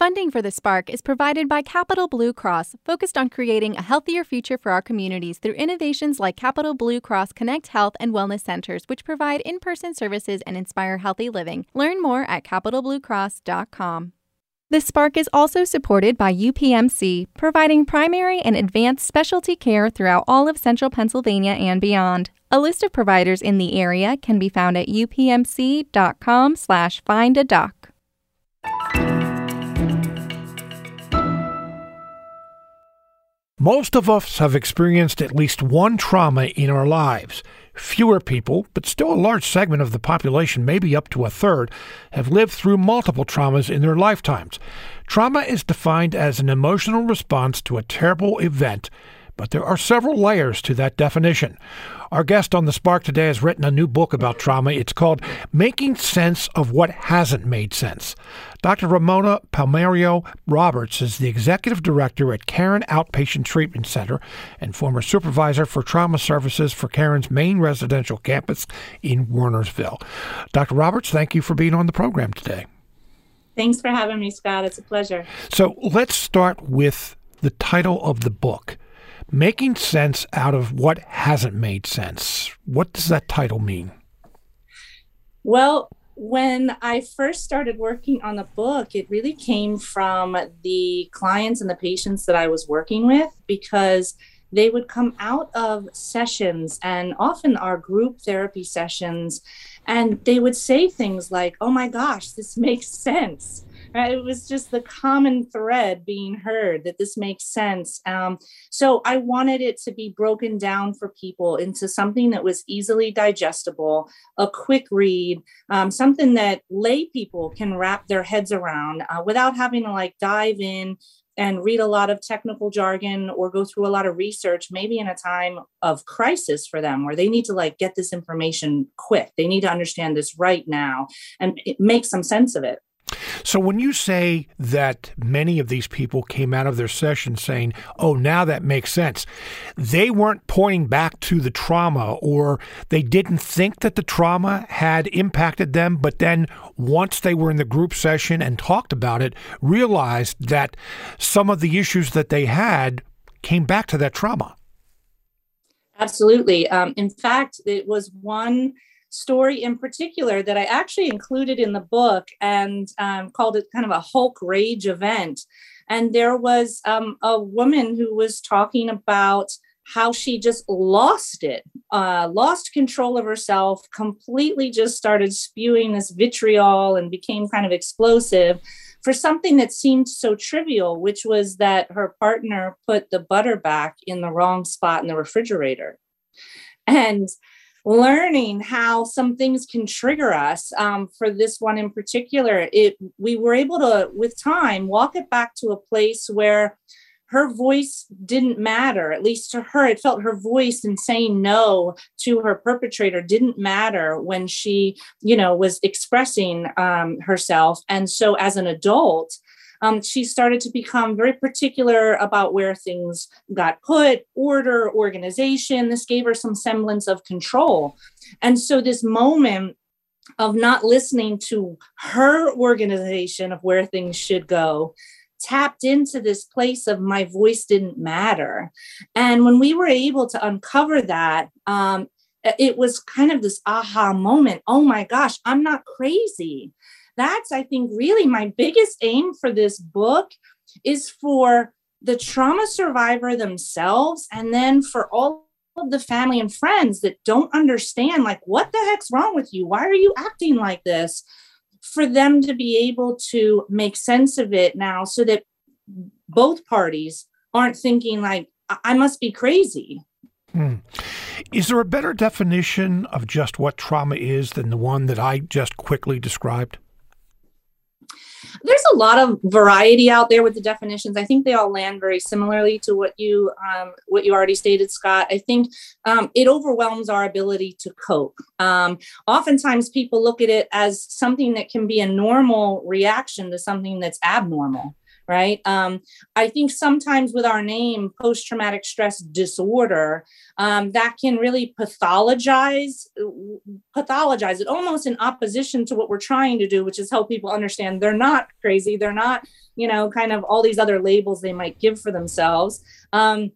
Funding for the Spark is provided by Capital Blue Cross, focused on creating a healthier future for our communities through innovations like Capital Blue Cross Connect Health and Wellness Centers, which provide in person services and inspire healthy living. Learn more at capitalbluecross.com. The Spark is also supported by UPMC, providing primary and advanced specialty care throughout all of central Pennsylvania and beyond. A list of providers in the area can be found at upmc.com Most of us have experienced at least one trauma in our lives. Fewer people, but still a large segment of the population, maybe up to a third, have lived through multiple traumas in their lifetimes. Trauma is defined as an emotional response to a terrible event, but there are several layers to that definition. Our guest on the Spark today has written a new book about trauma. It's called Making Sense of What Hasn't Made Sense. Dr. Ramona Palmeiro Roberts is the executive director at Caron Outpatient Treatment Center and former supervisor for trauma services for Caron's main residential campus in Wernersville. Dr. Roberts, thank you for being on the program today. Thanks for having me, Scott. It's a pleasure. So let's start with the title of the book making sense out of what hasn't made sense. What does that title mean? Well, when I first started working on the book, it really came from the clients and the patients that I was working with because they would come out of sessions and often our group therapy sessions and they would say things like, Oh my gosh, this makes sense. Right? It was just the common thread being heard that this makes sense. Um, so I wanted it to be broken down for people into something that was easily digestible, a quick read, um, something that lay people can wrap their heads around uh, without having to like dive in and read a lot of technical jargon or go through a lot of research maybe in a time of crisis for them where they need to like get this information quick they need to understand this right now and make some sense of it so when you say that many of these people came out of their session saying, "Oh, now that makes sense," they weren't pointing back to the trauma, or they didn't think that the trauma had impacted them, but then once they were in the group session and talked about it, realized that some of the issues that they had came back to that trauma. Absolutely. Um, in fact, it was one story in particular that I actually included in the book and um, called it kind of a Hulk rage event. And there was um, a woman who was talking about how she just lost it, uh, lost control of herself, completely just started spewing this vitriol and became kind of explosive for something that seemed so trivial, which was that her partner put the butter back in the wrong spot in the refrigerator. And learning how some things can trigger us um, for this one in particular. It we were able to with time walk it back to a place where her voice didn't matter. At least to her it felt her voice in saying no to her perpetrator didn't matter when she you know was expressing um, herself. And so as an adult um, she started to become very particular about where things got put, order, organization. This gave her some semblance of control. And so, this moment of not listening to her organization of where things should go tapped into this place of my voice didn't matter. And when we were able to uncover that, um, it was kind of this aha moment. Oh my gosh, I'm not crazy that's i think really my biggest aim for this book is for the trauma survivor themselves and then for all of the family and friends that don't understand like what the heck's wrong with you why are you acting like this for them to be able to make sense of it now so that both parties aren't thinking like i must be crazy hmm. Is there a better definition of just what trauma is than the one that I just quickly described? There's a lot of variety out there with the definitions. I think they all land very similarly to what you um, what you already stated, Scott. I think um, it overwhelms our ability to cope. Um, oftentimes, people look at it as something that can be a normal reaction to something that's abnormal. Right? Um, I think sometimes with our name, post traumatic stress disorder, um, that can really pathologize, pathologize it almost in opposition to what we're trying to do, which is help people understand they're not crazy, they're not, you know, kind of all these other labels they might give for themselves. Um,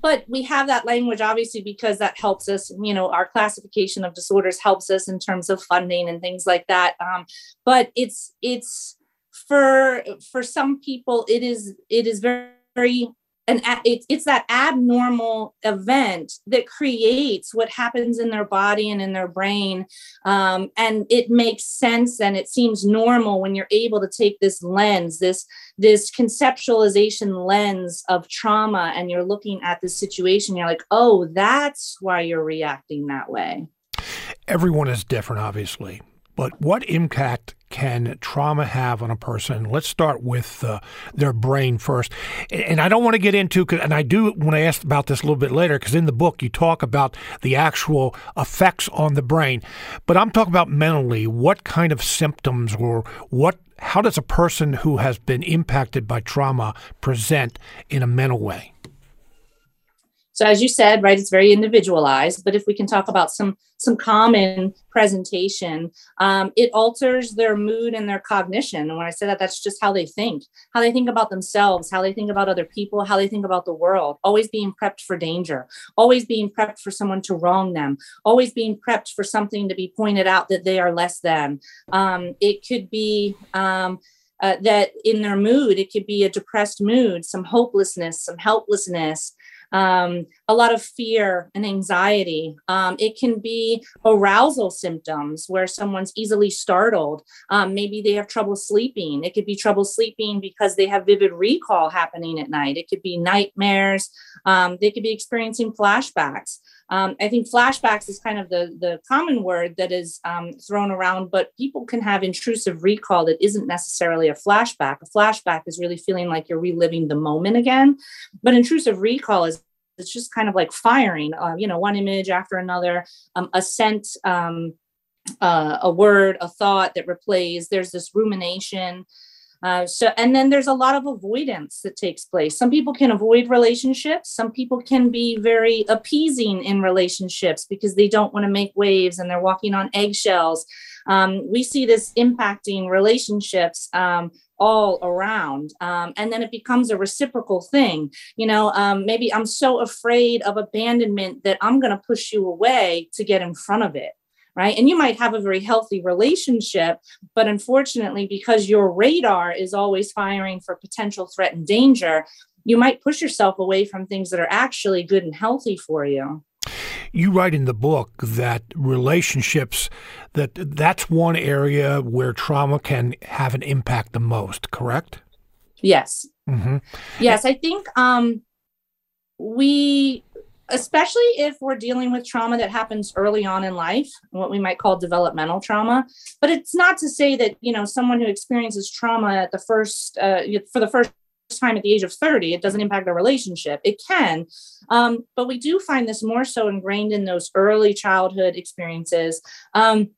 but we have that language obviously because that helps us you know our classification of disorders helps us in terms of funding and things like that um, but it's it's for for some people it is it is very, very an it's it's that abnormal event that creates what happens in their body and in their brain. Um, and it makes sense and it seems normal when you're able to take this lens this this conceptualization lens of trauma and you're looking at the situation you're like oh that's why you're reacting that way. Everyone is different obviously but what impact can trauma have on a person? Let's start with uh, their brain first. And I don't want to get into, and I do want to ask about this a little bit later, because in the book you talk about the actual effects on the brain. But I'm talking about mentally. What kind of symptoms or what? How does a person who has been impacted by trauma present in a mental way? So as you said, right, it's very individualized. But if we can talk about some some common presentation, um, it alters their mood and their cognition. And when I say that, that's just how they think, how they think about themselves, how they think about other people, how they think about the world. Always being prepped for danger, always being prepped for someone to wrong them, always being prepped for something to be pointed out that they are less than. Um, it could be. Um, uh, that in their mood, it could be a depressed mood, some hopelessness, some helplessness, um, a lot of fear and anxiety. Um, it can be arousal symptoms where someone's easily startled. Um, maybe they have trouble sleeping. It could be trouble sleeping because they have vivid recall happening at night. It could be nightmares. Um, they could be experiencing flashbacks. Um, I think flashbacks is kind of the, the common word that is um, thrown around, but people can have intrusive recall that isn't necessarily a flashback. A flashback is really feeling like you're reliving the moment again, but intrusive recall is it's just kind of like firing, uh, you know, one image after another, um, a scent, um, uh, a word, a thought that replays. There's this rumination. Uh, so, and then there's a lot of avoidance that takes place. Some people can avoid relationships. Some people can be very appeasing in relationships because they don't want to make waves and they're walking on eggshells. Um, we see this impacting relationships um, all around. Um, and then it becomes a reciprocal thing. You know, um, maybe I'm so afraid of abandonment that I'm going to push you away to get in front of it right? And you might have a very healthy relationship, but unfortunately, because your radar is always firing for potential threat and danger, you might push yourself away from things that are actually good and healthy for you. You write in the book that relationships that that's one area where trauma can have an impact the most, correct? Yes. Mm-hmm. Yes, I think um, we especially if we're dealing with trauma that happens early on in life what we might call developmental trauma but it's not to say that you know someone who experiences trauma at the first uh, for the first time at the age of 30 it doesn't impact their relationship it can um, but we do find this more so ingrained in those early childhood experiences um,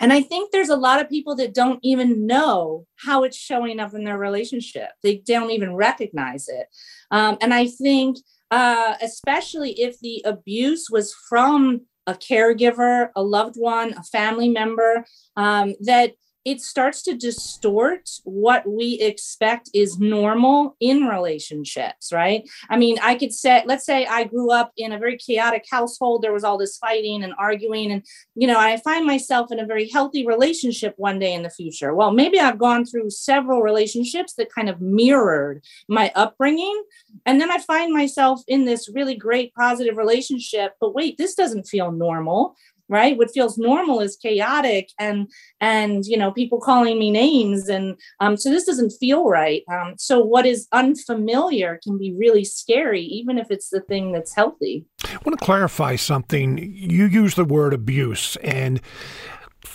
and I think there's a lot of people that don't even know how it's showing up in their relationship. They don't even recognize it. Um, and I think uh, especially if the abuse was from a caregiver, a loved one, a family member, um, that it starts to distort what we expect is normal in relationships, right? I mean, I could say, let's say I grew up in a very chaotic household. There was all this fighting and arguing, and, you know, I find myself in a very healthy relationship one day in the future. Well, maybe I've gone through several relationships that kind of mirrored my upbringing. And then I find myself in this really great positive relationship, but wait, this doesn't feel normal right? What feels normal is chaotic and and you know people calling me names and um, so this doesn't feel right. Um, so what is unfamiliar can be really scary even if it's the thing that's healthy. I want to clarify something. You use the word abuse and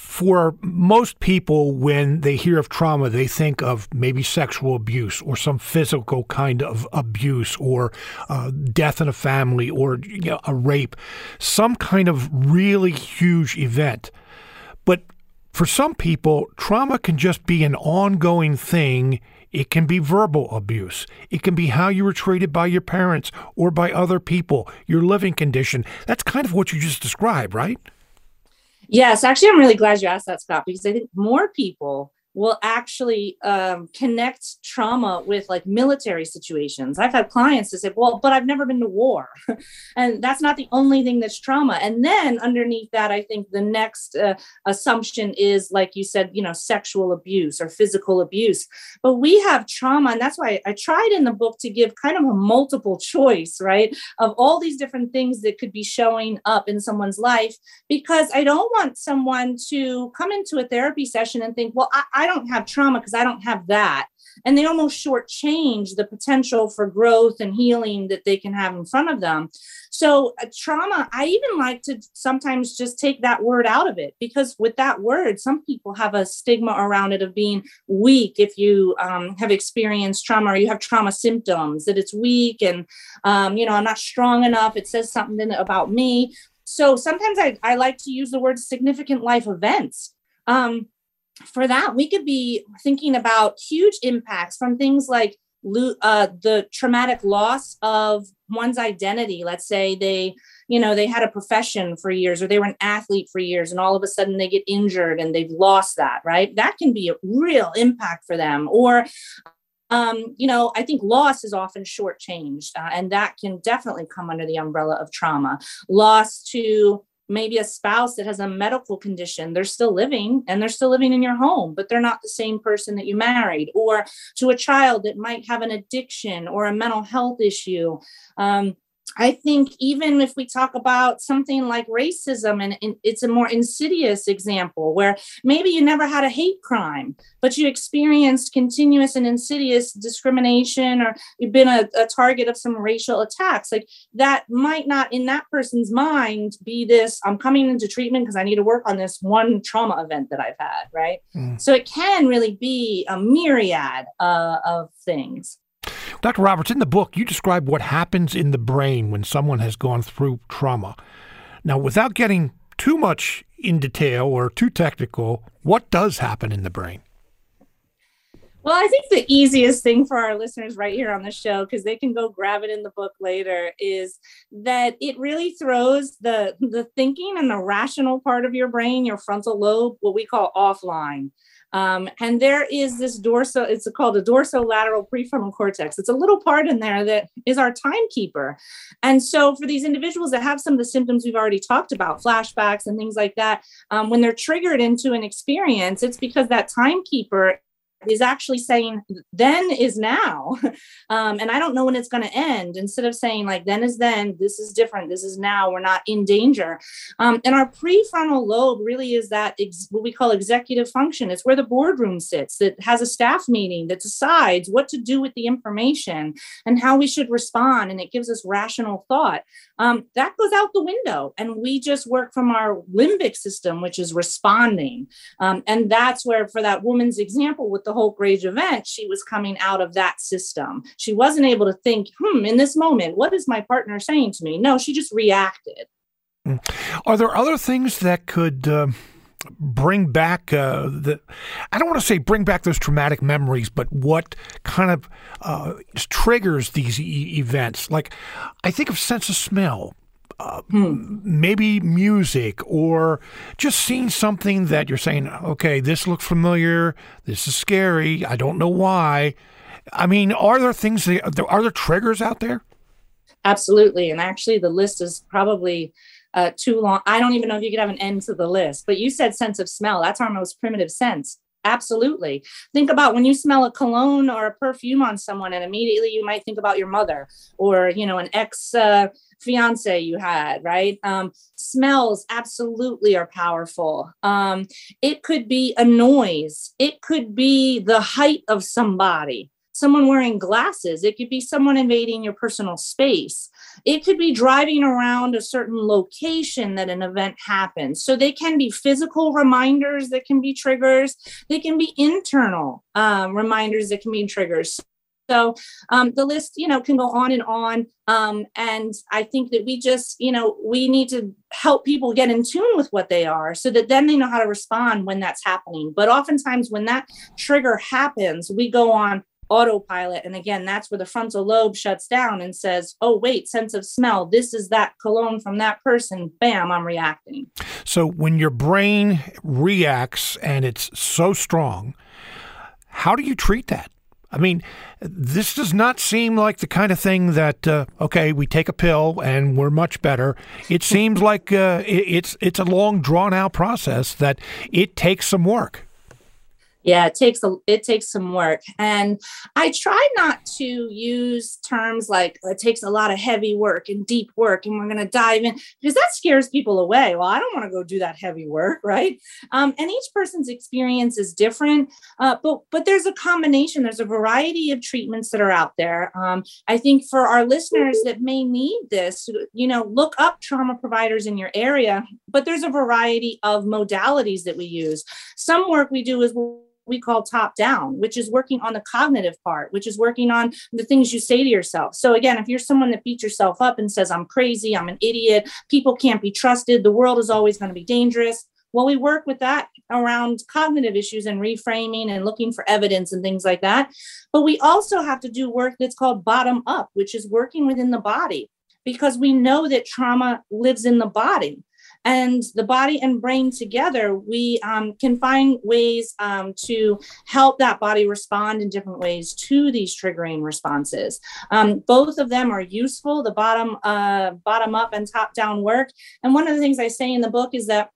for most people, when they hear of trauma, they think of maybe sexual abuse or some physical kind of abuse or uh, death in a family or you know, a rape, some kind of really huge event. But For some people, trauma can just be an ongoing thing. It can be verbal abuse. It can be how you were treated by your parents or by other people, your living condition. That's kind of what you just described, right? Yes, actually, I'm really glad you asked that, Scott, because I think more people will actually um, connect trauma with like military situations. I've had clients that say, well, but I've never been to war. and that's not the only thing that's trauma. And then underneath that, I think the next uh, assumption is, like you said, you know, sexual abuse or physical abuse. But we have trauma. And that's why I tried in the book to give kind of a multiple choice, right, of all these different things that could be showing up in someone's life, because I don't want someone to come into a therapy session and think, well, I, I don't have trauma because I don't have that. And they almost shortchange the potential for growth and healing that they can have in front of them. So, uh, trauma, I even like to sometimes just take that word out of it because with that word, some people have a stigma around it of being weak if you um, have experienced trauma or you have trauma symptoms, that it's weak and, um, you know, I'm not strong enough. It says something about me. So sometimes I, I like to use the word significant life events. Um, for that, we could be thinking about huge impacts from things like uh, the traumatic loss of one's identity. Let's say they, you know, they had a profession for years or they were an athlete for years and all of a sudden they get injured and they've lost that, right? That can be a real impact for them. Or, um, you know, I think loss is often shortchanged, uh, and that can definitely come under the umbrella of trauma. Loss to maybe a spouse that has a medical condition they're still living and they're still living in your home but they're not the same person that you married or to a child that might have an addiction or a mental health issue um, I think even if we talk about something like racism, and, and, it's a more insidious example where maybe you never had a hate crime, but you experienced continuous and insidious discrimination, or you've been a, a target of some racial attacks, like that might not in that person's mind be this I'm coming into treatment because I need to work on this one trauma event that I've had, right? Mm. So it can really be a myriad uh, of things. Dr. Roberts, in the book, you describe what happens in the brain when someone has gone through trauma. Now, without getting too much in detail or too technical, what does happen in the brain? Well, I think the easiest thing for our listeners right here on the show, because they can go grab it in the book later, is that it really throws the the thinking and the rational part of your brain, your frontal lobe, what we call offline. Um, and there is this dorsal, it's called a dorsolateral prefrontal cortex. It's a little part in there that is our timekeeper. And so for these individuals that have some of the symptoms we've already talked about, flashbacks and things like that, um, when they're triggered into an experience, it's because that timekeeper is actually saying then is now. Um, and i don't know when it's going to end. Instead of saying like then is then this is different this is now we're not in danger. Um, and our prefrontal lobe really is that ex- what we call executive function. It's where the boardroom sits that has a staff meeting that decides what to do with the information and how we should respond and it gives us rational thought. Um, that goes out the window and we just work from our limbic system which is responding. Um, and that's where for that woman's example with the Hulk Rage event, she was coming out of that system. She wasn't able to think, hmm, in this moment, what is my partner saying to me? No, she just reacted. Hmm. Are there other things that could uh, bring back uh, the? I don't want to say bring back those traumatic memories, but what kind of uh, triggers these e- events? Like, I think of sense of smell hmm. maybe music or just seeing something that you're saying, okay, this looks familiar, this is scary, I don't know why. I mean, are there things, that, are there triggers out there? Absolutely. And actually, the list is probably uh, too long. I don't even know if you could have an end to the list, but you said sense of smell. That's our most primitive sense. Absolutely. Think about when you smell a cologne or a perfume on someone, and immediately you might think about your mother or, you know, an ex uh, fiance you had, right? Um, smells absolutely are powerful. Um, it could be a noise, it could be the height of somebody someone wearing glasses. It could be someone invading your personal space. It could be driving around a certain location that an event happens. So they can be physical reminders that can be triggers. They can be internal um, reminders that can be triggers. So um, the list, you know, can go on and on. Um, and I think that we just, you know, we need to help people get in tune with what they are so that then they know how to respond when that's happening. But oftentimes when that trigger happens, we go on autopilot. And again, that's where the frontal lobe shuts down and says, oh, wait, sense of smell. This is that cologne from that person. Bam, I'm reacting. So when your brain reacts and it's so strong, how do you treat that? I mean, this does not seem like the kind of thing that uh, okay, we take a pill and we're much better. It seems like uh, it, it's it's a long, drawn out process that it takes some work yeah it takes a it takes some work. And i try not to use terms like it takes a lot of heavy work and deep work and we're going to dive in because that scares people away. Well i don't want to go do that heavy work right? Um, and each person's experience is different uh, but but there's a combination. There's a variety of treatments that are out there. Um, i think for our listeners that may need this you know look up trauma providers in your area but there's a variety of modalities that we use. Some work we do is we call top down, which is working on the cognitive part, which is working on the things you say to yourself. So, again, if you're someone that beats yourself up and says, I'm crazy, I'm an idiot, people can't be trusted, the world is always going to be dangerous. Well, we work with that around cognitive issues and reframing and looking for evidence and things like that. But we also have to do work that's called bottom up, which is working within the body because we know that trauma lives in the body and the body and brain together, we um, can find ways um, to help that body respond in different ways to these triggering responses. Um, both of them are useful, the bottom, uh, bottom up and top down work. And one of the things I say in the book is that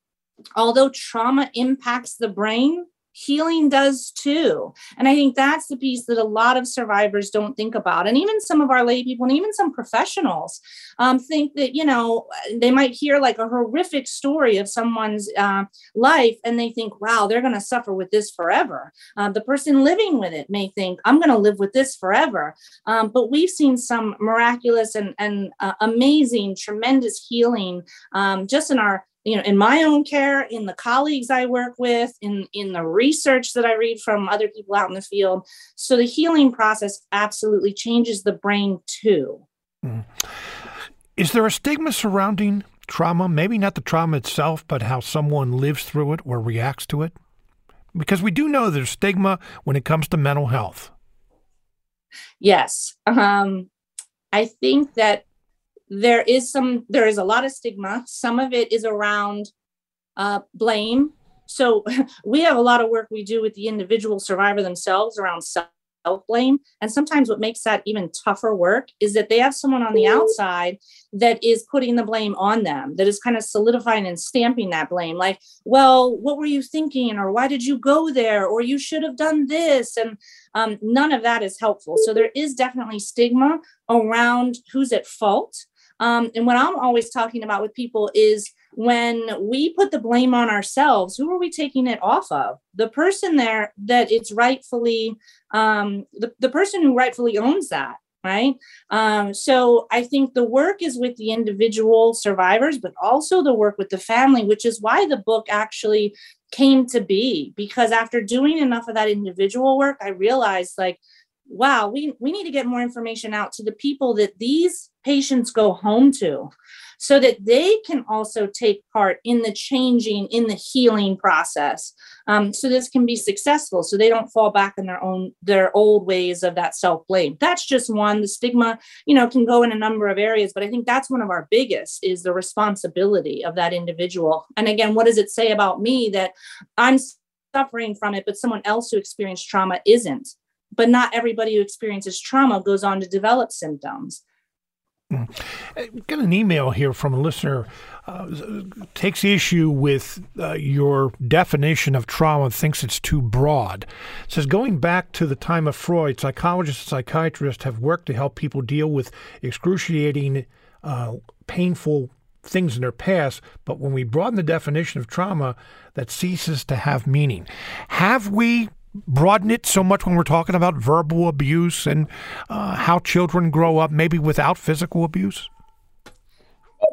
although trauma impacts the brain, healing does too. And I think that's the piece that a lot of survivors don't think about. And even some of our lay people and even some professionals um, think that, you know, they might hear like a horrific story of someone's uh, life and they think, wow, they're going to suffer with this forever. Uh, the person living with it may think, I'm going to live with this forever. Um, but we've seen some miraculous and, and uh, amazing, tremendous healing um, just in our you know in my own care in the colleagues i work with in in the research that i read from other people out in the field. So the healing process absolutely changes the brain too. Mm. is there a stigma surrounding trauma? Maybe not the trauma itself but how someone lives through it or reacts to it? Because we do know there's stigma when it comes to mental health. Yes. Um, i think that there is some there is a lot of stigma. Some of it is around uh, blame. So we have a lot of work we do with the individual survivor themselves around self blame and sometimes what makes that even tougher work is that they have someone on the outside that is putting the blame on them that is kind of solidifying and stamping that blame. Like well what were you thinking? Or why did you go there? Or you should have done this. And um, none of that is helpful. So there is definitely stigma around who's at fault um, and what I'm always talking about with people is when we put the blame on ourselves, who are we taking it off of? The person there that it's rightfully, um, the, the person who rightfully owns that, right? Um, so I think the work is with the individual survivors, but also the work with the family, which is why the book actually came to be. Because after doing enough of that individual work, I realized like, wow, we, we need to get more information out to the people that these patients go home to so that they can also take part in the changing, in the healing process. Um, so this can be successful so they don't fall back in their own their old ways of that self-blame that's just one the stigma you know can go in a number of areas but i think that's one of our biggest is the responsibility of that individual and again what does it say about me that i'm suffering from it but someone else who experienced trauma isn't but not everybody who experiences trauma goes on to develop symptoms. Got an email here from a listener uh, takes issue with uh, your definition of trauma, thinks it's too broad. It says going back to the time of Freud, psychologists and psychiatrists have worked to help people deal with excruciating, uh, painful things in their past. But when we broaden the definition of trauma, that ceases to have meaning. Have we broaden it so much when we're talking about verbal abuse and uh, how children grow up, maybe without physical abuse?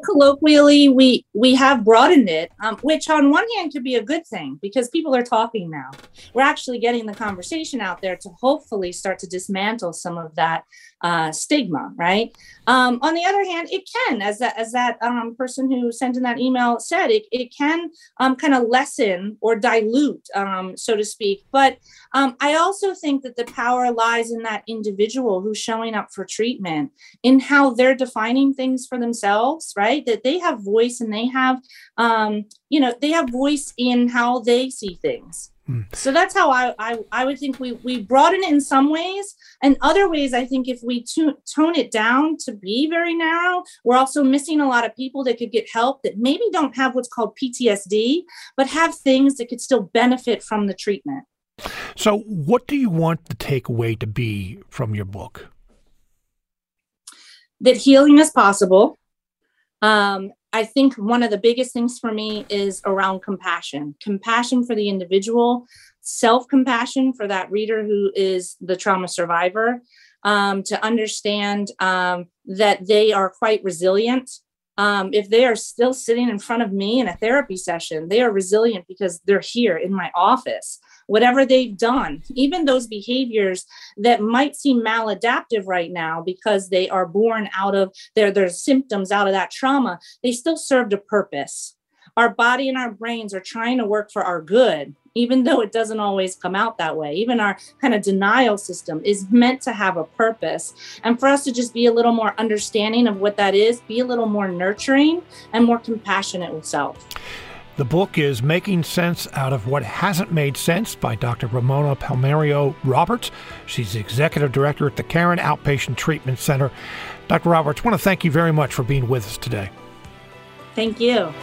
Colloquially we we have broadened it um, which on one hand could be a good thing because people are talking now. We're actually getting the conversation out there to hopefully start to dismantle some of that uh, stigma right? Um, on the other hand it can as that as that um, person who sent in that email said it, it can um, kind of lessen or dilute um, so to speak. But um, i also think that the power lies in that individual who's showing up for treatment in how they're defining things for themselves right that they have voice and they have um, you know they have voice in how they see things. Hmm. so that's how I, I i would think we we broaden it in some ways. And other ways i think if we to, tone it down to be very narrow we're also missing a lot of people that could get help that maybe don't have what's called ptsd but have things that could still benefit from the treatment. So what do you want the takeaway to be from your book? That healing is possible um, I think one of the biggest things for me is around compassion compassion for the individual, self compassion for that reader who is the trauma survivor, um, to understand um, that they are quite resilient. Um, if they are still sitting in front of me in a therapy session, they are resilient because they're here in my office whatever they've done, even those behaviors that might seem maladaptive right now because they are born out of their, their symptoms out of that trauma, they still served a purpose. Our body and our brains are trying to work for our good, even though it doesn't always come out that way. Even our kind of denial system is meant to have a purpose. And for us to just be a little more understanding of what that is, be a little more nurturing and more compassionate with self. The book is Making Sense Out of What Hasn't Made Sense by Dr. Ramona Palmeiro Roberts. She's the executive director at the Caron Outpatient Treatment Center. Dr. Roberts, I want to thank you very much for being with us today. Thank you.